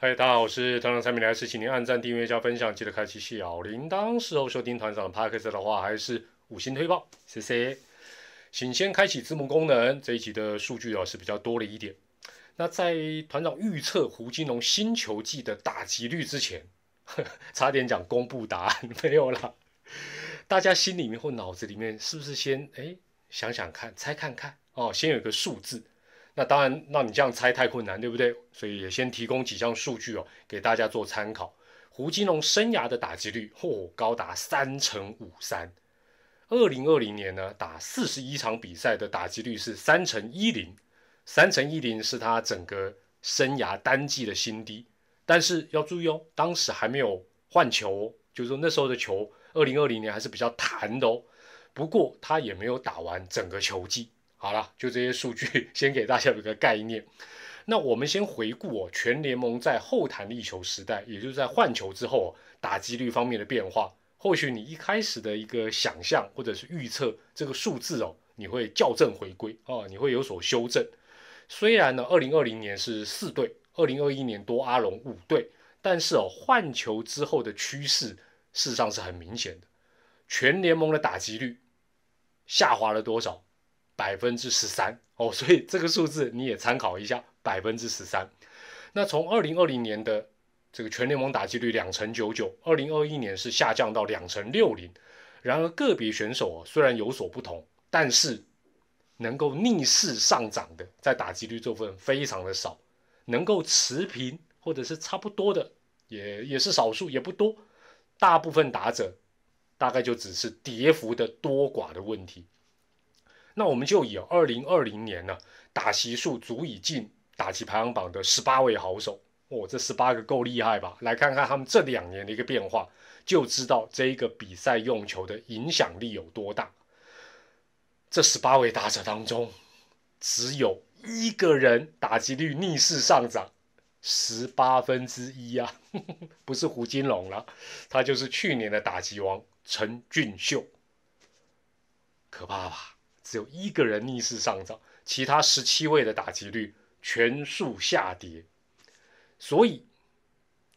嗨，大家好，我是团长蔡明来，是请您按赞、订阅加分享，记得开启小铃铛。事后收听团长的 podcast 的话，还是五星推报，谢谢。请先开启字幕功能，这一集的数据啊是比较多了一点。那在团长预测胡金龙新球季的打击率之前，差点讲公布答案没有啦。大家心里面或脑子里面是不是先哎想想看，猜看看哦，先有个数字。那当然，那你这样猜太困难，对不对？所以也先提供几项数据哦，给大家做参考。胡金龙生涯的打击率，嚯，高达三乘五三。二零二零年呢，打四十一场比赛的打击率是三乘一零，三乘一零是他整个生涯单季的新低。但是要注意哦，当时还没有换球，就是说那时候的球，二零二零年还是比较弹的哦。不过他也没有打完整个球季。好了，就这些数据，先给大家有个概念。那我们先回顾哦，全联盟在后弹力球时代，也就是在换球之后，打击率方面的变化。或许你一开始的一个想象或者是预测这个数字哦，你会校正回归哦，你会有所修正。虽然呢，二零二零年是四队，二零二一年多阿龙五队，但是哦，换球之后的趋势事实上是很明显的，全联盟的打击率下滑了多少？百分之十三哦，所以这个数字你也参考一下，百分之十三。那从二零二零年的这个全联盟打击率两成九九，二零二一年是下降到两成六零。然而个别选手哦，虽然有所不同，但是能够逆势上涨的，在打击率这部分非常的少，能够持平或者是差不多的，也也是少数，也不多。大部分打者大概就只是跌幅的多寡的问题。那我们就以二零二零年呢打席数足以进打击排行榜的十八位好手，哦，这十八个够厉害吧？来看看他们这两年的一个变化，就知道这一个比赛用球的影响力有多大。这十八位打者当中，只有一个人打击率逆势上涨十八分之一啊，不是胡金龙了，他就是去年的打击王陈俊秀，可怕吧？只有一个人逆势上涨，其他十七位的打击率全数下跌。所以，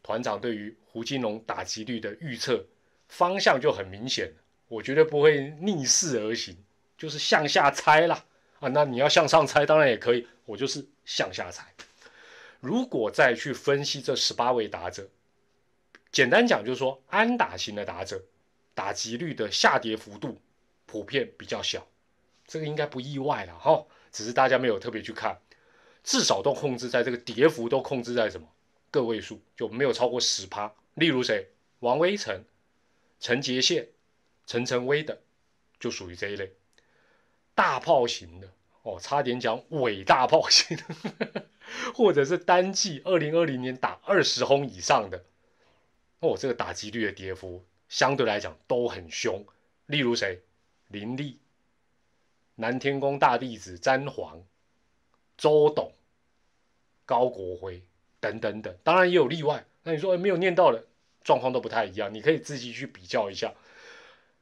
团长对于胡金龙打击率的预测方向就很明显我绝对不会逆势而行，就是向下猜啦。啊，那你要向上猜当然也可以，我就是向下猜。如果再去分析这十八位打者，简单讲就是说，安打型的打者打击率的下跌幅度普遍比较小。这个应该不意外了哈，只是大家没有特别去看，至少都控制在这个跌幅都控制在什么个位数，就没有超过十趴。例如谁，王威成、陈杰宪、陈晨威的，就属于这一类大炮型的哦，差点讲伟大炮型的，或者是单季二零二零年打二十轰以上的哦，这个打击率的跌幅相对来讲都很凶。例如谁，林立。南天宫大弟子詹皇、周董、高国辉等等等，当然也有例外。那你说没有念到的状况都不太一样，你可以自己去比较一下。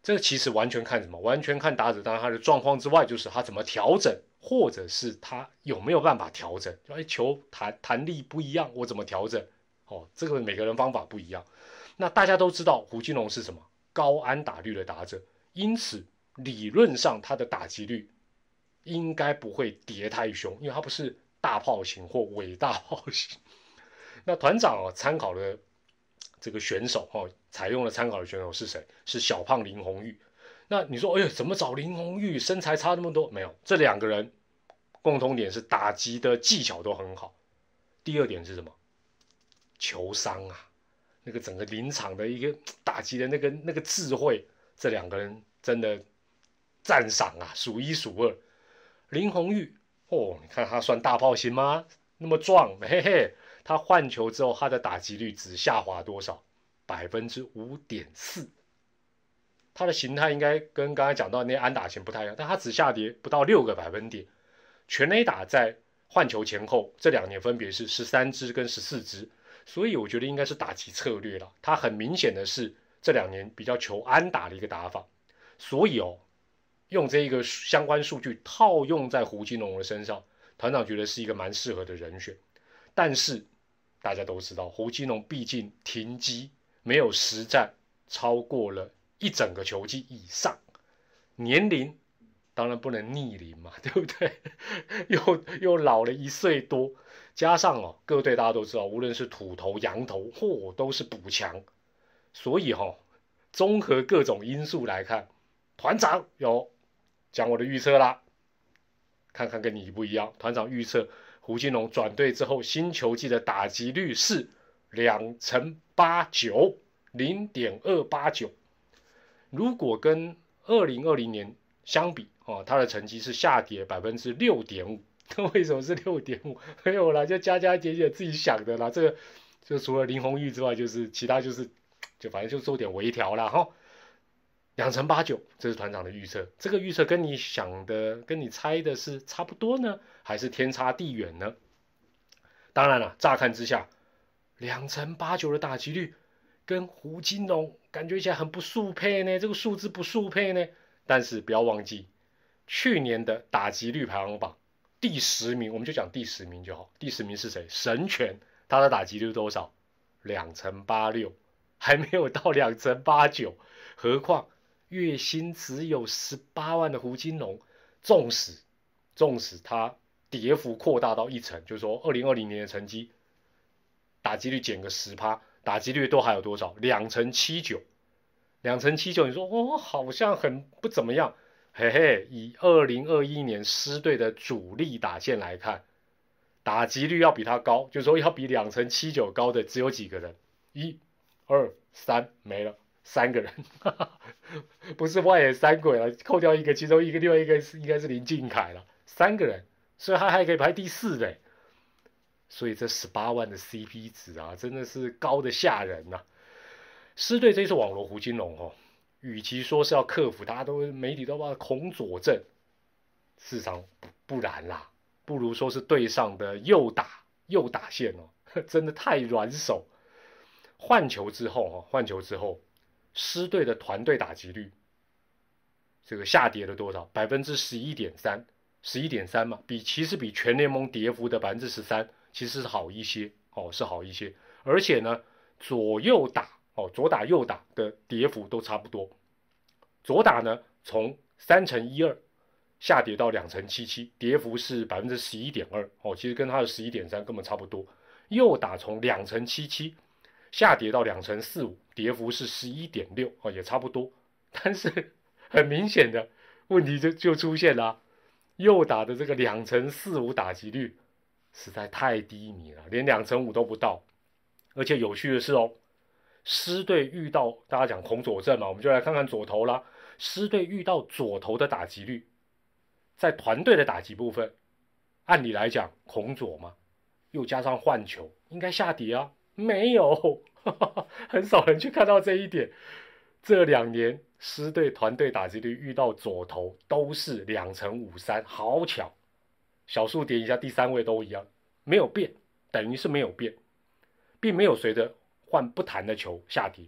这个其实完全看什么？完全看打者当然他的状况之外，就是他怎么调整，或者是他有没有办法调整。就哎，球弹弹力不一样，我怎么调整？哦，这个每个人方法不一样。那大家都知道胡金龙是什么高安打率的打者，因此。理论上，他的打击率应该不会跌太凶，因为他不是大炮型或伟大炮型。那团长啊，参考的这个选手哦，采用了参考的选手是谁？是小胖林红玉。那你说，哎呀，怎么找林红玉？身材差那么多？没有，这两个人共同点是打击的技巧都很好。第二点是什么？球商啊，那个整个临场的一个打击的那个那个智慧，这两个人真的。赞赏啊，数一数二。林红玉哦，你看他算大炮型吗？那么壮，嘿嘿。他换球之后，他的打击率只下滑多少？百分之五点四。他的形态应该跟刚才讲到那安打型不太一样，但他只下跌不到六个百分点。全垒打在换球前后这两年分别是十三支跟十四支，所以我觉得应该是打击策略了。他很明显的是这两年比较求安打的一个打法，所以哦。用这一个相关数据套用在胡金龙的身上，团长觉得是一个蛮适合的人选。但是大家都知道，胡金龙毕竟停机没有实战超过了一整个球季以上，年龄当然不能逆龄嘛，对不对？又又老了一岁多，加上哦，各队大家都知道，无论是土头、羊头，嚯，都是补强，所以哈，综合各种因素来看，团长有讲我的预测啦，看看跟你不一样，团长预测。胡金龙转队之后，新球季的打击率是两成八九，零点二八九。如果跟二零二零年相比，哦，他的成绩是下跌百分之六点五。那 为什么是六点五？没有啦，就加加减减自己想的啦。这个就除了林红玉之外，就是其他就是，就反正就做点微调啦。哈。两成八九，这是团长的预测。这个预测跟你想的、跟你猜的是差不多呢，还是天差地远呢？当然了，乍看之下，两成八九的打击率跟胡金龙感觉起来很不速配呢。这个数字不速配呢。但是不要忘记，去年的打击率排行榜第十名，我们就讲第十名就好。第十名是谁？神拳，他的打击率多少？两成八六，还没有到两成八九，何况。月薪只有十八万的胡金龙，纵使纵使他跌幅扩大到一成，就是说二零二零年的成绩，打击率减个十趴，打击率都还有多少？两成七九，两成七九，你说哦，好像很不怎么样，嘿嘿，以二零二一年狮队的主力打线来看，打击率要比他高，就是说要比两成七九高的只有几个人，一、二、三，没了。三个人，不是外野三鬼了，扣掉一个，其中一个，另外一个是应该是林敬凯了。三个人，所以他还可以排第四的。所以这十八万的 CP 值啊，真的是高的吓人呐。狮队这次网罗胡金龙哦，与其说是要克服，大家都媒体都把孔佐镇，事实上不不然啦，不如说是队上的右打右打线哦，真的太软手。换球之后哈，换球之后。狮队的团队打击率，这个下跌了多少？百分之十一点三，十一点三嘛，比其实比全联盟跌幅的百分之十三，其实是好一些哦，是好一些。而且呢，左右打哦，左打右打的跌幅都差不多。左打呢，从三乘一二下跌到两乘七七，跌幅是百分之十一点二哦，其实跟它的十一点三根本差不多。右打从两乘七七。下跌到两乘四五，跌幅是十一点六哦，也差不多。但是很明显的问题就就出现了，右打的这个两成四五打击率实在太低迷了，连两成五都不到。而且有趣的是哦，狮队遇到大家讲孔左阵嘛，我们就来看看左投啦。狮队遇到左投的打击率，在团队的打击部分，按理来讲孔左嘛，又加上换球，应该下跌啊。没有，很少人去看到这一点。这两年狮队团队打击率遇到左投都是两成五三，好巧。小数点一下，第三位都一样，没有变，等于是没有变，并没有随着换不弹的球下跌。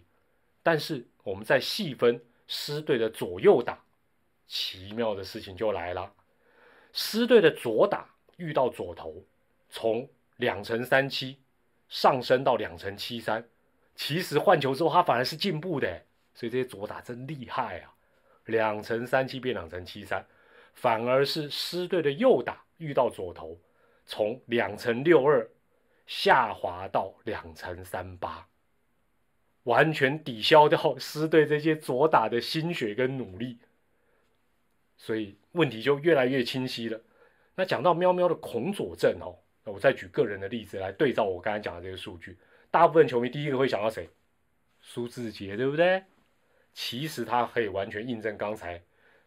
但是我们在细分狮队的左右打，奇妙的事情就来了。狮队的左打遇到左投，从两成三七。上升到两成七三，其实换球之后它反而是进步的，所以这些左打真厉害啊！两成三七变两成七三，反而是狮队的右打遇到左投，从两成六二下滑到两成三八，完全抵消掉狮队这些左打的心血跟努力，所以问题就越来越清晰了。那讲到喵喵的孔左阵哦。那我再举个人的例子来对照我刚才讲的这个数据，大部分球迷第一个会想到谁？苏志杰，对不对？其实他可以完全印证刚才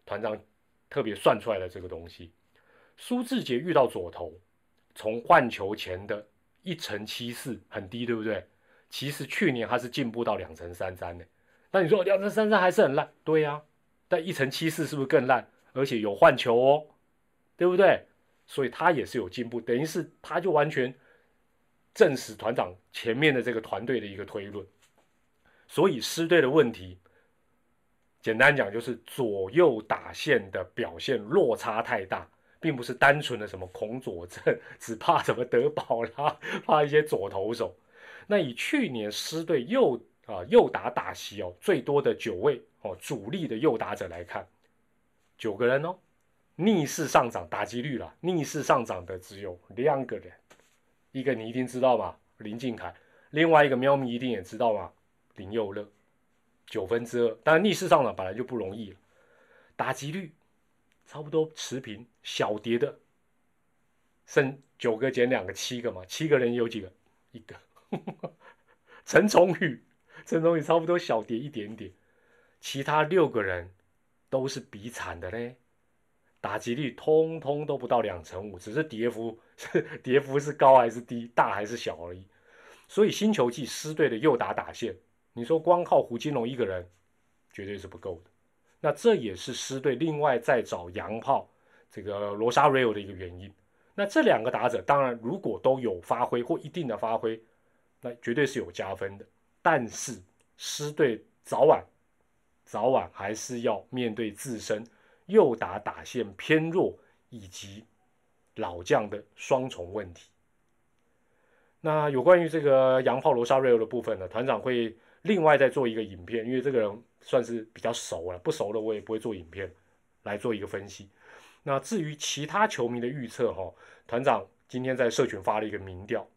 团长特别算出来的这个东西。苏志杰遇到左投，从换球前的一成七四很低，对不对？其实去年他是进步到两成三三的。那你说两成三三还是很烂？对呀，但一成七四是不是更烂？而且有换球哦，对不对？所以他也是有进步，等于是他就完全证实团长前面的这个团队的一个推论。所以师队的问题，简单讲就是左右打线的表现落差太大，并不是单纯的什么恐左症，只怕什么德保啦，怕一些左投手。那以去年狮队右啊右打打席哦最多的九位哦主力的右打者来看，九个人哦，逆势上涨打击率了，逆势上涨的只有两个人，一个你一定知道吧，林敬凯，另外一个喵咪一定也知道吧，林佑乐，九分之二，当然逆势上涨本来就不容易了，打击率差不多持平，小跌的剩九个减两个七个嘛，七个人有几个？一个。陈崇宇，陈崇宇差不多小跌一点点，其他六个人都是比惨的嘞，打击率通通都不到两成五，只是跌幅 是跌幅是高还是低，大还是小而已。所以新球季师队的右打打线，你说光靠胡金龙一个人绝对是不够的。那这也是狮队另外再找洋炮这个罗莎瑞欧的一个原因。那这两个打者当然如果都有发挥或一定的发挥。那绝对是有加分的，但是狮队早晚早晚还是要面对自身右打打线偏弱以及老将的双重问题。那有关于这个洋炮罗莎瑞欧的部分呢，团长会另外再做一个影片，因为这个人算是比较熟了，不熟的我也不会做影片来做一个分析。那至于其他球迷的预测哈，团长今天在社群发了一个民调。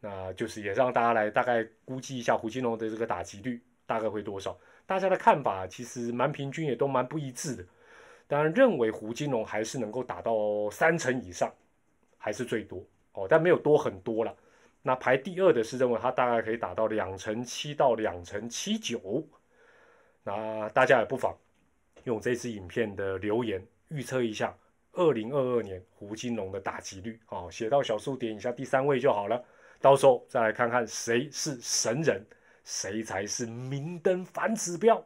那就是也让大家来大概估计一下胡金龙的这个打击率大概会多少？大家的看法其实蛮平均，也都蛮不一致的。当然认为胡金龙还是能够打到三成以上，还是最多哦，但没有多很多了。那排第二的是认为他大概可以打到两成七到两成七九。那大家也不妨用这支影片的留言预测一下二零二二年胡金龙的打击率哦，写到小数点以下第三位就好了。到时候再来看看谁是神人，谁才是明灯反指标。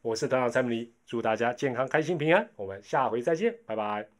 我是团长蔡明，祝大家健康、开心、平安。我们下回再见，拜拜。